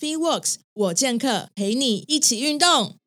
FeeWorks 我健客陪你一起运动。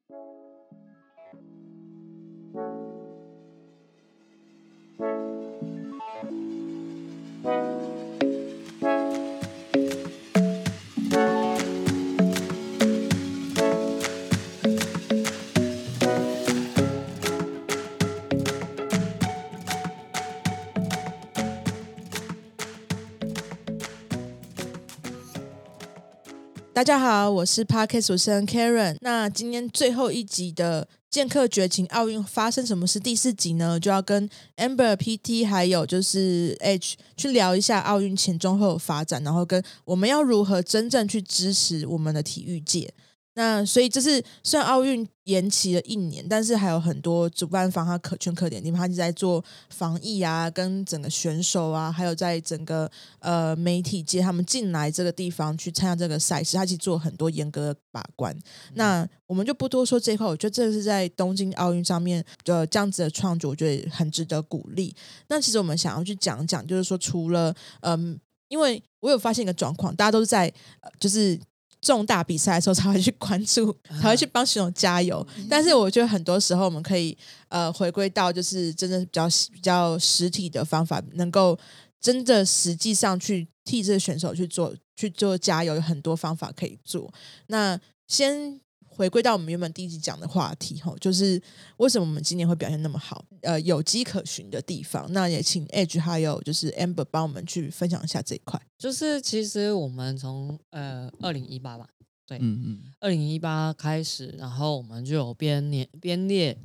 大家好，我是 Parkes 主持人 Karen。那今天最后一集的《剑客绝情奥运发生什么事》第四集呢，就要跟 Amber PT 还有就是 H 去聊一下奥运前中后发展，然后跟我们要如何真正去支持我们的体育界。那所以就是虽然奥运延期了一年，但是还有很多主办方他可圈可点，地方，他就在做防疫啊，跟整个选手啊，还有在整个呃媒体界，他们进来这个地方去参加这个赛事，他去做很多严格的把关。那我们就不多说这一块，我觉得这是在东京奥运上面的这样子的创作，我觉得很值得鼓励。那其实我们想要去讲讲，就是说除了嗯，因为我有发现一个状况，大家都是在就是。重大比赛的时候才会去关注，才会去帮选手加油。但是我觉得很多时候我们可以呃回归到就是真的比较比较实体的方法，能够真的实际上去替这个选手去做去做加油，有很多方法可以做。那先。回归到我们原本第一集讲的话题，哈，就是为什么我们今年会表现那么好？呃，有迹可循的地方，那也请 Edge 还有就是 Amber 帮我们去分享一下这一块。就是其实我们从呃二零一八吧，对，嗯嗯，二零一八开始，然后我们就有编年编列。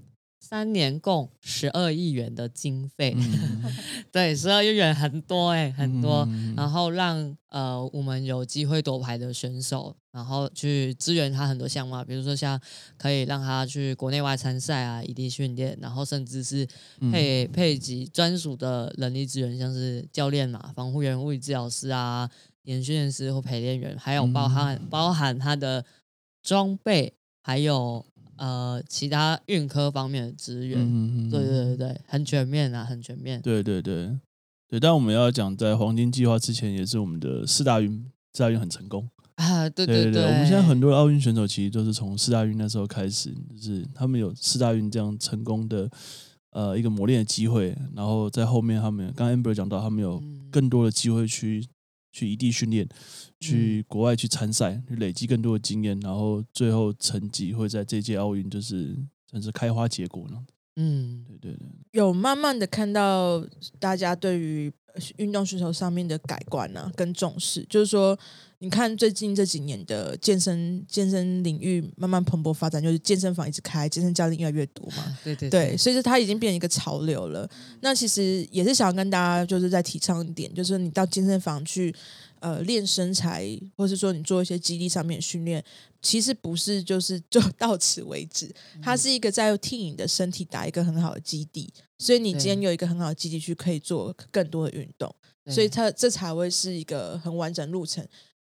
三年共十二亿元的经费，对，十二亿元很多哎，很多。然后让呃我们有机会夺牌的选手，然后去支援他很多项目，比如说像可以让他去国内外参赛啊，异地训练，然后甚至是配配给专属的人力资源，像是教练嘛、防护员、物理治疗师啊、演训练师或陪练员，还有包含包含他的装备，还有。呃，其他运科方面的资源，对对对对，很全面啊，很全面。对对对对，但我们要讲，在黄金计划之前，也是我们的四大运，四大运很成功啊。对对对，我们现在很多的奥运选手其实都是从四大运那时候开始，就是他们有四大运这样成功的呃一个磨练的机会，然后在后面他们，刚刚 Amber 讲到，他们有更多的机会去。去异地训练，去国外去参赛，去累积更多的经验，然后最后成绩会在这届奥运就是算是开花结果呢。嗯，对对对，有慢慢的看到大家对于运动需求上面的改观啊，跟重视，就是说。你看最近这几年的健身健身领域慢慢蓬勃发展，就是健身房一直开，健身教练越来越多嘛。对对对，所以说它已经变成一个潮流了。那其实也是想要跟大家就是在提倡一点，就是你到健身房去呃练身材，或是说你做一些肌力上面训练，其实不是就是就 到此为止，它是一个在替你的身体打一个很好的基地，所以你今天有一个很好的基地去可以做更多的运动，所以它这才会是一个很完整路程。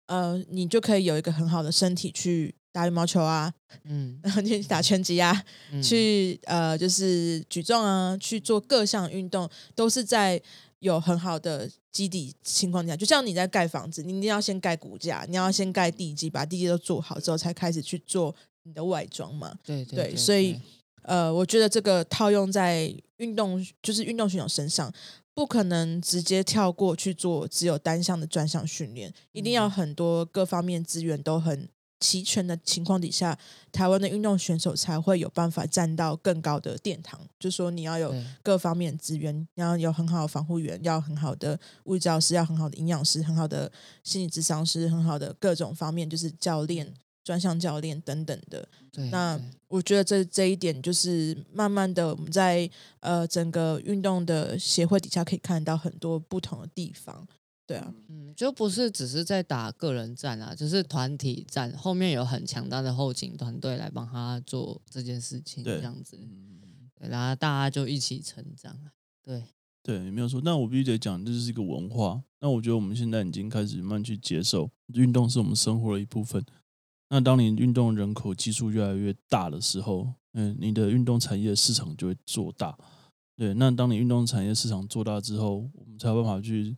呃，你就可以有一个很好的身体去打羽毛球啊，嗯，然后去打拳击啊，去呃，就是举重啊，去做各项运动，都是在有很好的基底情况下。就像你在盖房子，你一定要先盖骨架，你要先盖地基，把地基都做好之后，才开始去做你的外装嘛。对对，所以呃，我觉得这个套用在运动，就是运动选手身上。不可能直接跳过去做只有单项的专项训练，一定要很多各方面资源都很齐全的情况底下，台湾的运动选手才会有办法站到更高的殿堂。就说你要有各方面资源，你要有很好的防护员，要很好的物理教师，要很好的营养师，很好的心理咨商师，很好的各种方面，就是教练。专项教练等等的，那我觉得这这一点就是慢慢的我们在呃整个运动的协会底下可以看到很多不同的地方，对啊，嗯，就不是只是在打个人战啊，就是团体战，后面有很强大的后勤团队来帮他做这件事情，这样子，对，然后大家就一起成长，对，对，没有错。那我必须得讲，这是一个文化。那我觉得我们现在已经开始慢慢去接受，运动是我们生活的一部分。那当你运动人口基数越来越大的时候，嗯，你的运动产业市场就会做大。对，那当你运动产业市场做大之后，我们才有办法去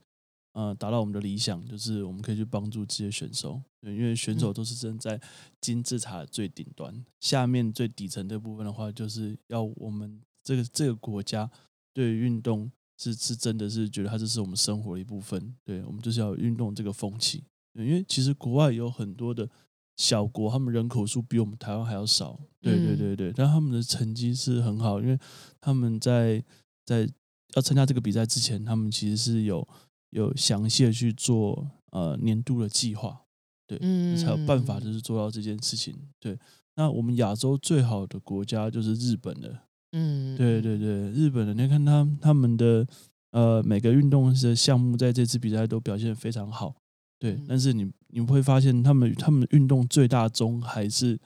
呃达到我们的理想，就是我们可以去帮助这些选手。因为选手都是站在金字塔最顶端，下面最底层这部分的话，就是要我们这个这个国家对运动是是真的是觉得它这是我们生活的一部分。对，我们就是要运动这个风气。因为其实国外有很多的小国，他们人口数比我们台湾还要少。对对对对，但他们的成绩是很好，因为他们在在要参加这个比赛之前，他们其实是有有详细的去做呃年度的计划，对，才有办法就是做到这件事情。对，那我们亚洲最好的国家就是日本了。嗯，对对对，日本人，你看他他们的呃每个运动的项目在这次比赛都表现非常好。对，但是你你会发现，他们他们运动最大宗还是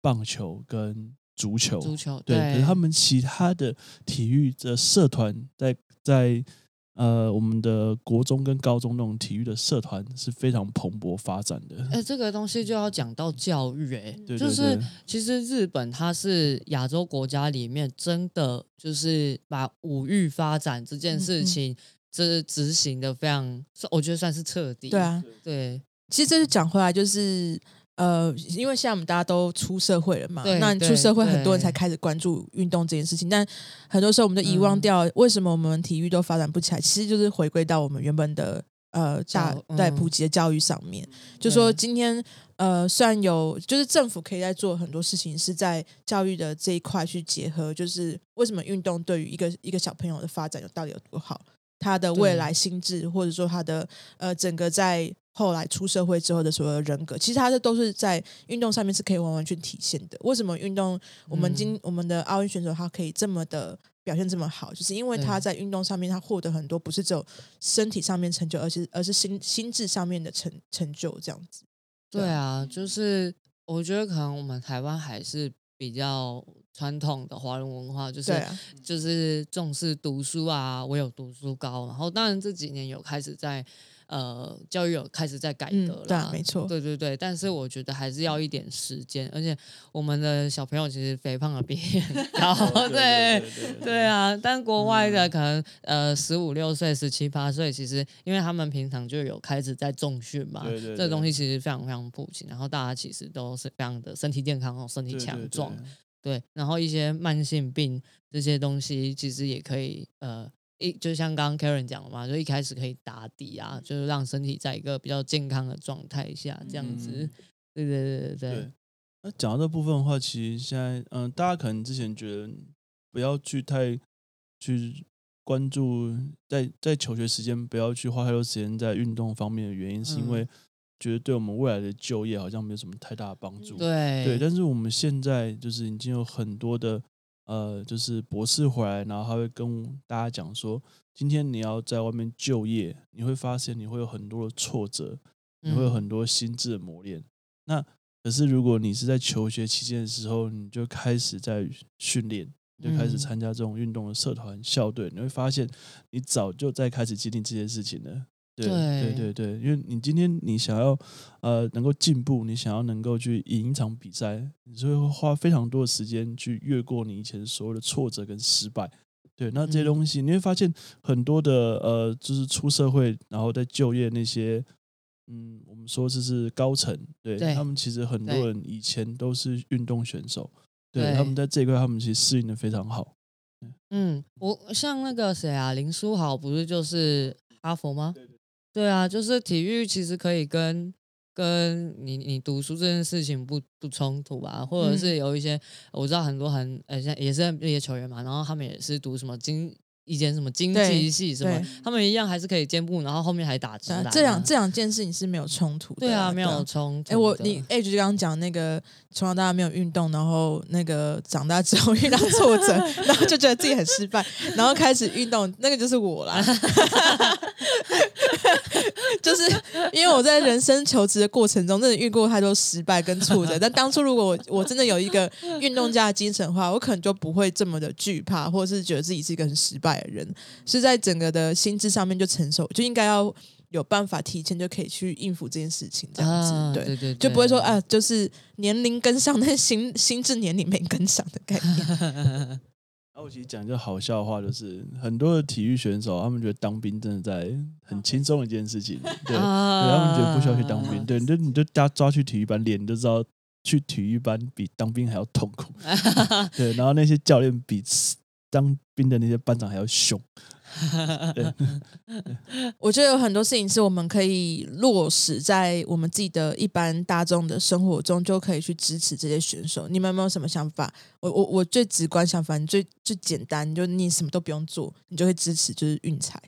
棒球跟足球。足球对，可是他们其他的体育的社团，在在呃我们的国中跟高中那种体育的社团是非常蓬勃发展的。哎，这个东西就要讲到教育，哎，就是其实日本它是亚洲国家里面真的就是把五育发展这件事情。这执行的非常，我觉得算是彻底。对啊，对。其实这是讲回来，就是呃，因为现在我们大家都出社会了嘛，那出社会很多人才开始关注运动这件事情，但很多时候我们都遗忘掉为什么我们体育都发展不起来，其实就是回归到我们原本的呃大在普及的教育上面。就说今天呃，虽然有就是政府可以在做很多事情，是在教育的这一块去结合，就是为什么运动对于一个一个小朋友的发展有到底有多好。他的未来心智，或者说他的呃整个在后来出社会之后的所有人格，其实他这都是在运动上面是可以完完全体现的。为什么运动我们今我们的奥运选手他可以这么的表现这么好，就是因为他在运动上面他获得很多不是只有身体上面成就，而是而是心心智上面的成成就这样子。对啊，就是我觉得可能我们台湾还是比较。传统的华人文化就是就是重视读书啊，我有读书高。然后当然这几年有开始在呃教育有开始在改革了，对，没错，对对对。但是我觉得还是要一点时间，而且我们的小朋友其实肥胖的比高，对对啊。但国外的可能呃十五六岁、十七八岁，其实因为他们平常就有开始在重训嘛，这个东西其实非常非常普及。然后大家其实都是非常的身体健康哦，身体强壮。对，然后一些慢性病这些东西，其实也可以，呃，一就像刚刚 Karen 讲的嘛，就一开始可以打底啊，就是让身体在一个比较健康的状态下，这样子。对对对对对。那讲到这部分的话，其实现在，嗯，大家可能之前觉得不要去太去关注，在在求学时间不要去花太多时间在运动方面的原因，是因为。觉得对我们未来的就业好像没有什么太大的帮助。对对，但是我们现在就是已经有很多的呃，就是博士回来，然后他会跟大家讲说，今天你要在外面就业，你会发现你会有很多的挫折，你会有很多心智的磨练。那可是如果你是在求学期间的时候，你就开始在训练，就开始参加这种运动的社团校队，你会发现你早就在开始经历这些事情了。对对对对，因为你今天你想要呃能够进步，你想要能够去赢一场比赛，你就会花非常多的时间去越过你以前所有的挫折跟失败。对，那这些东西你会发现很多的呃，就是出社会然后在就业那些，嗯，我们说这是高层，对他们其实很多人以前都是运动选手，对他们在这一块他们其实适应的非常好。嗯，我像那个谁啊，林书豪不是就是哈佛吗？对啊，就是体育其实可以跟跟你你读书这件事情不不冲突吧，或者是有一些我知道很多很呃像也是那些球员嘛，然后他们也是读什么经。以前什么经济系什么，他们一样还是可以兼顾，然后后面还打直篮。这两这两件事情是没有冲突 的。对啊，没有冲突。哎，我你 Age 刚刚讲那个从小到大没有运动，然后那个长大之后遇到挫折，然后就觉得自己很失败，然后开始运动，那个就是我啦。就是因为我在人生求职的过程中，真的遇过太多失败跟挫折。但当初如果我我真的有一个运动家的精神的话，我可能就不会这么的惧怕，或者是觉得自己是一个很失败的。人是在整个的心智上面就成熟，就应该要有办法提前就可以去应付这件事情，这样子对对，就不会说啊，就是年龄跟上，但心心智年龄没跟上的概念。那我其实讲一个好笑的话，就是很多的体育选手，他们觉得当兵真的在很轻松一件事情，对，他们觉得不需要去当兵，对，你就你就抓抓去体育班练，你就知道去体育班比当兵还要痛苦，对，然后那些教练比当兵的那些班长还要凶。我觉得有很多事情是我们可以落实在我们自己的一般大众的生活中，就可以去支持这些选手。你们有没有什么想法？我我我最直观想法，你最最简单，就你什么都不用做，你就会支持，就是运彩。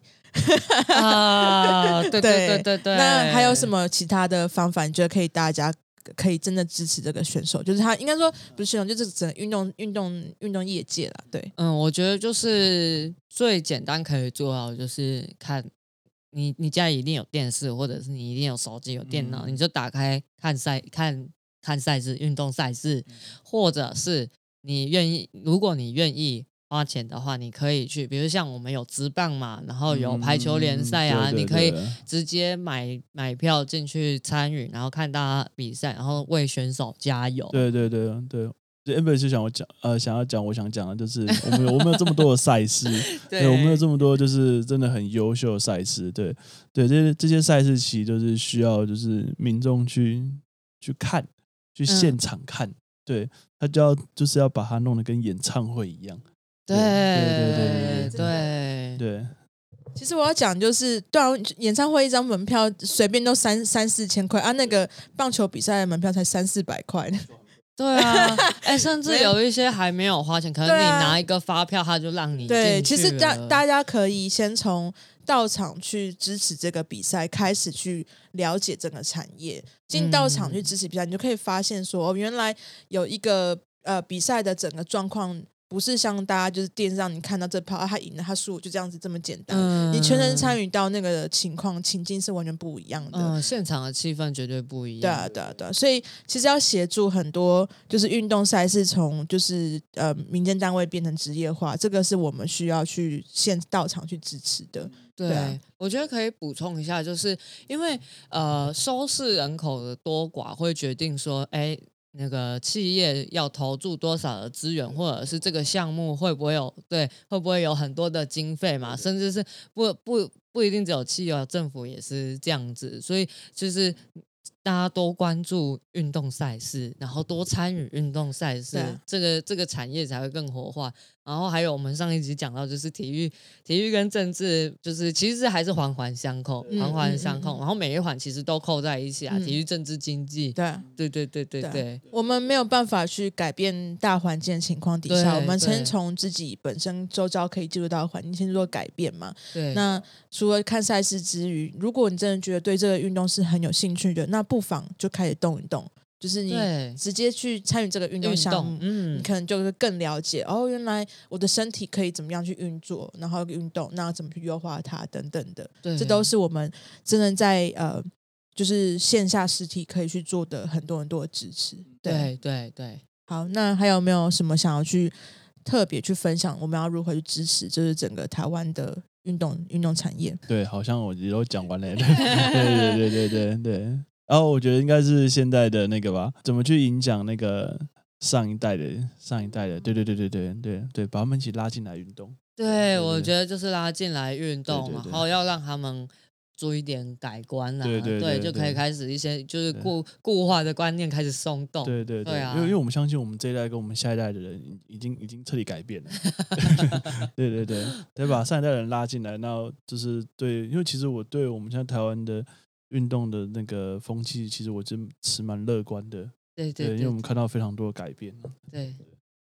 啊，对对对对对。那还有什么其他的方法？你觉得可以大家？可以真的支持这个选手，就是他应该说不是选手，就是整个运动运动运动业界了。对，嗯，我觉得就是最简单可以做到，就是看你你家里一定有电视，或者是你一定有手机有电脑，你就打开看赛看看赛事，运动赛事，或者是你愿意，如果你愿意。花钱的话，你可以去，比如像我们有直棒嘛，然后有排球联赛啊，你可以直接买买票进去参与，然后看大家比赛，然后为选手加油。对对对对，对 Amber 是想我讲，呃，想要讲我想讲的就是我们我们有这么多的赛事，对，我们有这么多就是真的很优秀的赛事，对对，这些这些赛事其实就是需要就是民众去去看，去现场看，对他就要就是要把它弄得跟演唱会一样。对对对对对，其实我要讲就是，对啊，演唱会一张门票随便都三三四千块啊，那个棒球比赛的门票才三四百块。对啊，哎，甚至有一些还没有花钱，可能你拿一个发票，他就让你对。其实大大家可以先从到场去支持这个比赛开始，去了解整个产业。进到场去支持比赛，你就可以发现说，哦，原来有一个呃比赛的整个状况。不是像大家就是电视上你看到这跑他赢了他输就这样子这么简单，你全程参与到那个情况情境是完全不一样的，嗯，现场的气氛绝对不一样。对啊，对啊，对啊，所以其实要协助很多就是运动赛事从就是呃民间单位变成职业化，这个是我们需要去现到场去支持的。对，我觉得可以补充一下，就是因为呃收视人口的多寡会决定说，哎。那个企业要投注多少的资源，或者是这个项目会不会有对，会不会有很多的经费嘛？甚至是不不不一定只有企业，政府也是这样子，所以就是大家多关注运动赛事，然后多参与运动赛事，这个这个产业才会更活化。然后还有我们上一集讲到，就是体育，体育跟政治，就是其实还是环环相扣，环环相扣。然后每一环其实都扣在一起啊，体育、政治、经济。对，对，对，对，对，对。我们没有办法去改变大环境情况底下，我们先从自己本身周遭可以进入到环境先做改变嘛。对。那除了看赛事之余，如果你真的觉得对这个运动是很有兴趣的，那不妨就开始动一动。就是你直接去参与这个运动项目，嗯，你可能就是更了解哦，原来我的身体可以怎么样去运作，然后运动，那怎么去优化它等等的，这都是我们真的在呃，就是线下实体可以去做的很多很多的支持。对对对，好，那还有没有什么想要去特别去分享？我们要如何去支持，就是整个台湾的运动运动产业？对，好像我也都讲完了。对对对对对对。然后我觉得应该是现在的那个吧，怎么去影响那个上一代的上一代的？对对对对对对对，把他们一起拉进来运动。对，我觉得就是拉进来运动，然后要让他们做一点改观啦。对对对，就可以开始一些就是固固化的观念开始松动。对对对啊，因为因为我们相信我们这一代跟我们下一代的人已经已经彻底改变了。对对对，得把上一代人拉进来，然后就是对，因为其实我对我们现在台湾的。运动的那个风气，其实我真持蛮乐观的。对对，因为我们看到非常多的改变。对，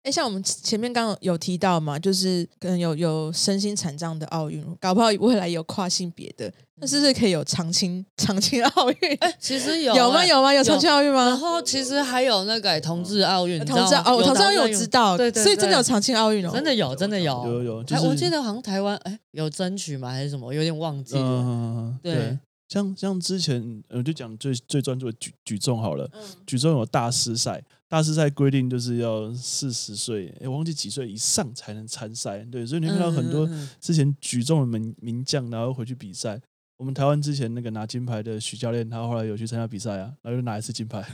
哎，像我们前面刚刚有提到嘛，就是可能有有身心残障的奥运，搞不好未来有跨性别的，那是不是可以有长青 长青奥运？哎，其实有有吗？有吗？有长青奥运吗？然后其实还有那个同志奥运，同志哦，同志奥运我知道，对对，所以真的有长青奥运哦，真的有，真的有，有有。我记得好像台湾哎有争取吗？还是什么？有点忘记了。对。像像之前，我就讲最最专注的举举重好了。举重有大师赛，大师赛规定就是要四十岁，哎，忘记几岁以上才能参赛。对，所以你看到很多之前举重的名名将，然后回去比赛。我们台湾之前那个拿金牌的许教练，他后来有去参加比赛啊，然后又拿一次金牌。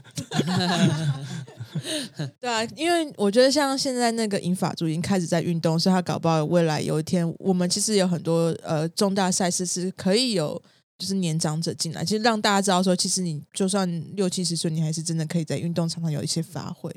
对啊，因为我觉得像现在那个银法族已经开始在运动，所以他搞不好未来有一天，我们其实有很多呃重大赛事是可以有就是年长者进来，其实让大家知道说，其实你就算六七十岁，你还是真的可以在运动场上有一些发挥。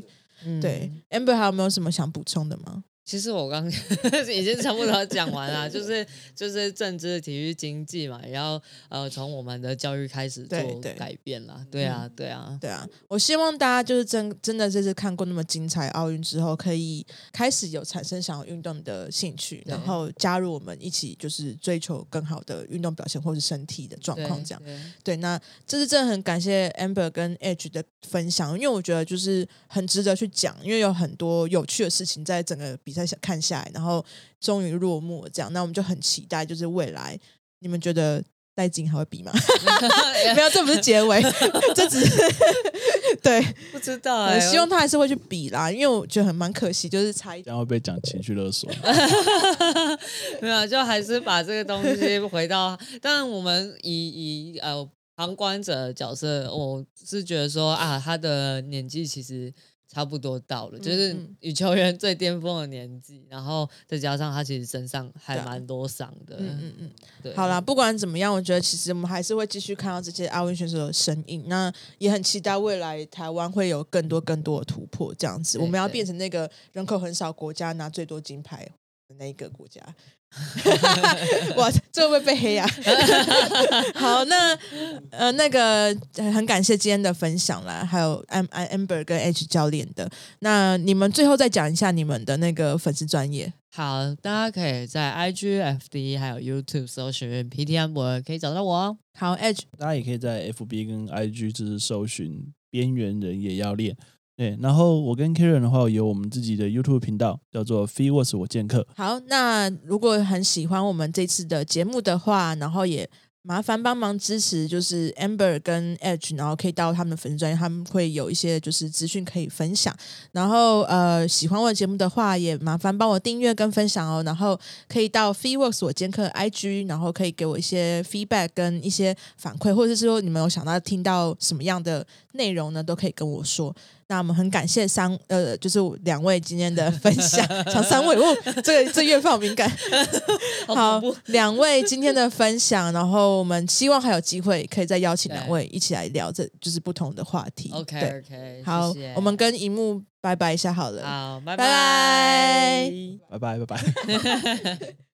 对，amber 还有没有什么想补充的吗？其实我刚 已经差不多讲完了，就是就是政治、体育、经济嘛，也要呃从我们的教育开始做改变了。对啊，对啊，对啊！我希望大家就是真真的这次看过那么精彩奥运之后，可以开始有产生想要运动的兴趣，然后加入我们一起就是追求更好的运动表现或是身体的状况。这样对，那这是真的很感谢 Amber 跟 Edge 的分享，因为我觉得就是很值得去讲，因为有很多有趣的事情在整个比。再看下来，然后终于落幕，这样，那我们就很期待，就是未来你们觉得戴金还会比吗？没有，这不是结尾，这只是 对，不知道哎，希望他还是会去比啦，因为我觉得很蛮可惜，就是差一点会被讲情绪勒索。没有，就还是把这个东西回到，但我们以以呃旁观者角色，我是觉得说啊，他的年纪其实。差不多到了，就是羽球员最巅峰的年纪，然后再加上他其实身上还蛮多伤的。嗯嗯嗯，对。好啦，不管怎么样，我觉得其实我们还是会继续看到这些奥运选手的身影。那也很期待未来台湾会有更多更多的突破，这样子，我们要变成那个人口很少国家拿最多金牌的那一个国家。哇，这会不会被黑啊？好，那呃，那个很感谢今天的分享啦，还有 M I Amber 跟 H 教练的。那你们最后再讲一下你们的那个粉丝专业。好，大家可以在 I G F D 还有 YouTube 搜寻 P T Amber，可以找到我哦。好，H，大家也可以在 F B 跟 I G 就是搜寻边缘人也要练。对，然后我跟 Karen 的话有我们自己的 YouTube 频道，叫做 Free Words 我剑客。好，那如果很喜欢我们这次的节目的话，然后也。麻烦帮忙支持，就是 Amber 跟 Edge，然后可以到他们的粉丝专业，他们会有一些就是资讯可以分享。然后呃，喜欢我的节目的话，也麻烦帮我订阅跟分享哦。然后可以到 Freeworks 我剑客 IG，然后可以给我一些 feedback 跟一些反馈，或者是说你们有想到听到什么样的内容呢，都可以跟我说。那我们很感谢三呃，就是两位今天的分享，抢三位哦，这个这越放敏感。好，两位今天的分享，然后我们希望还有机会可以再邀请两位一起来聊，这就是不同的话题。OK OK，好，我们跟荧幕拜拜一下好了。好，拜拜拜拜拜拜拜。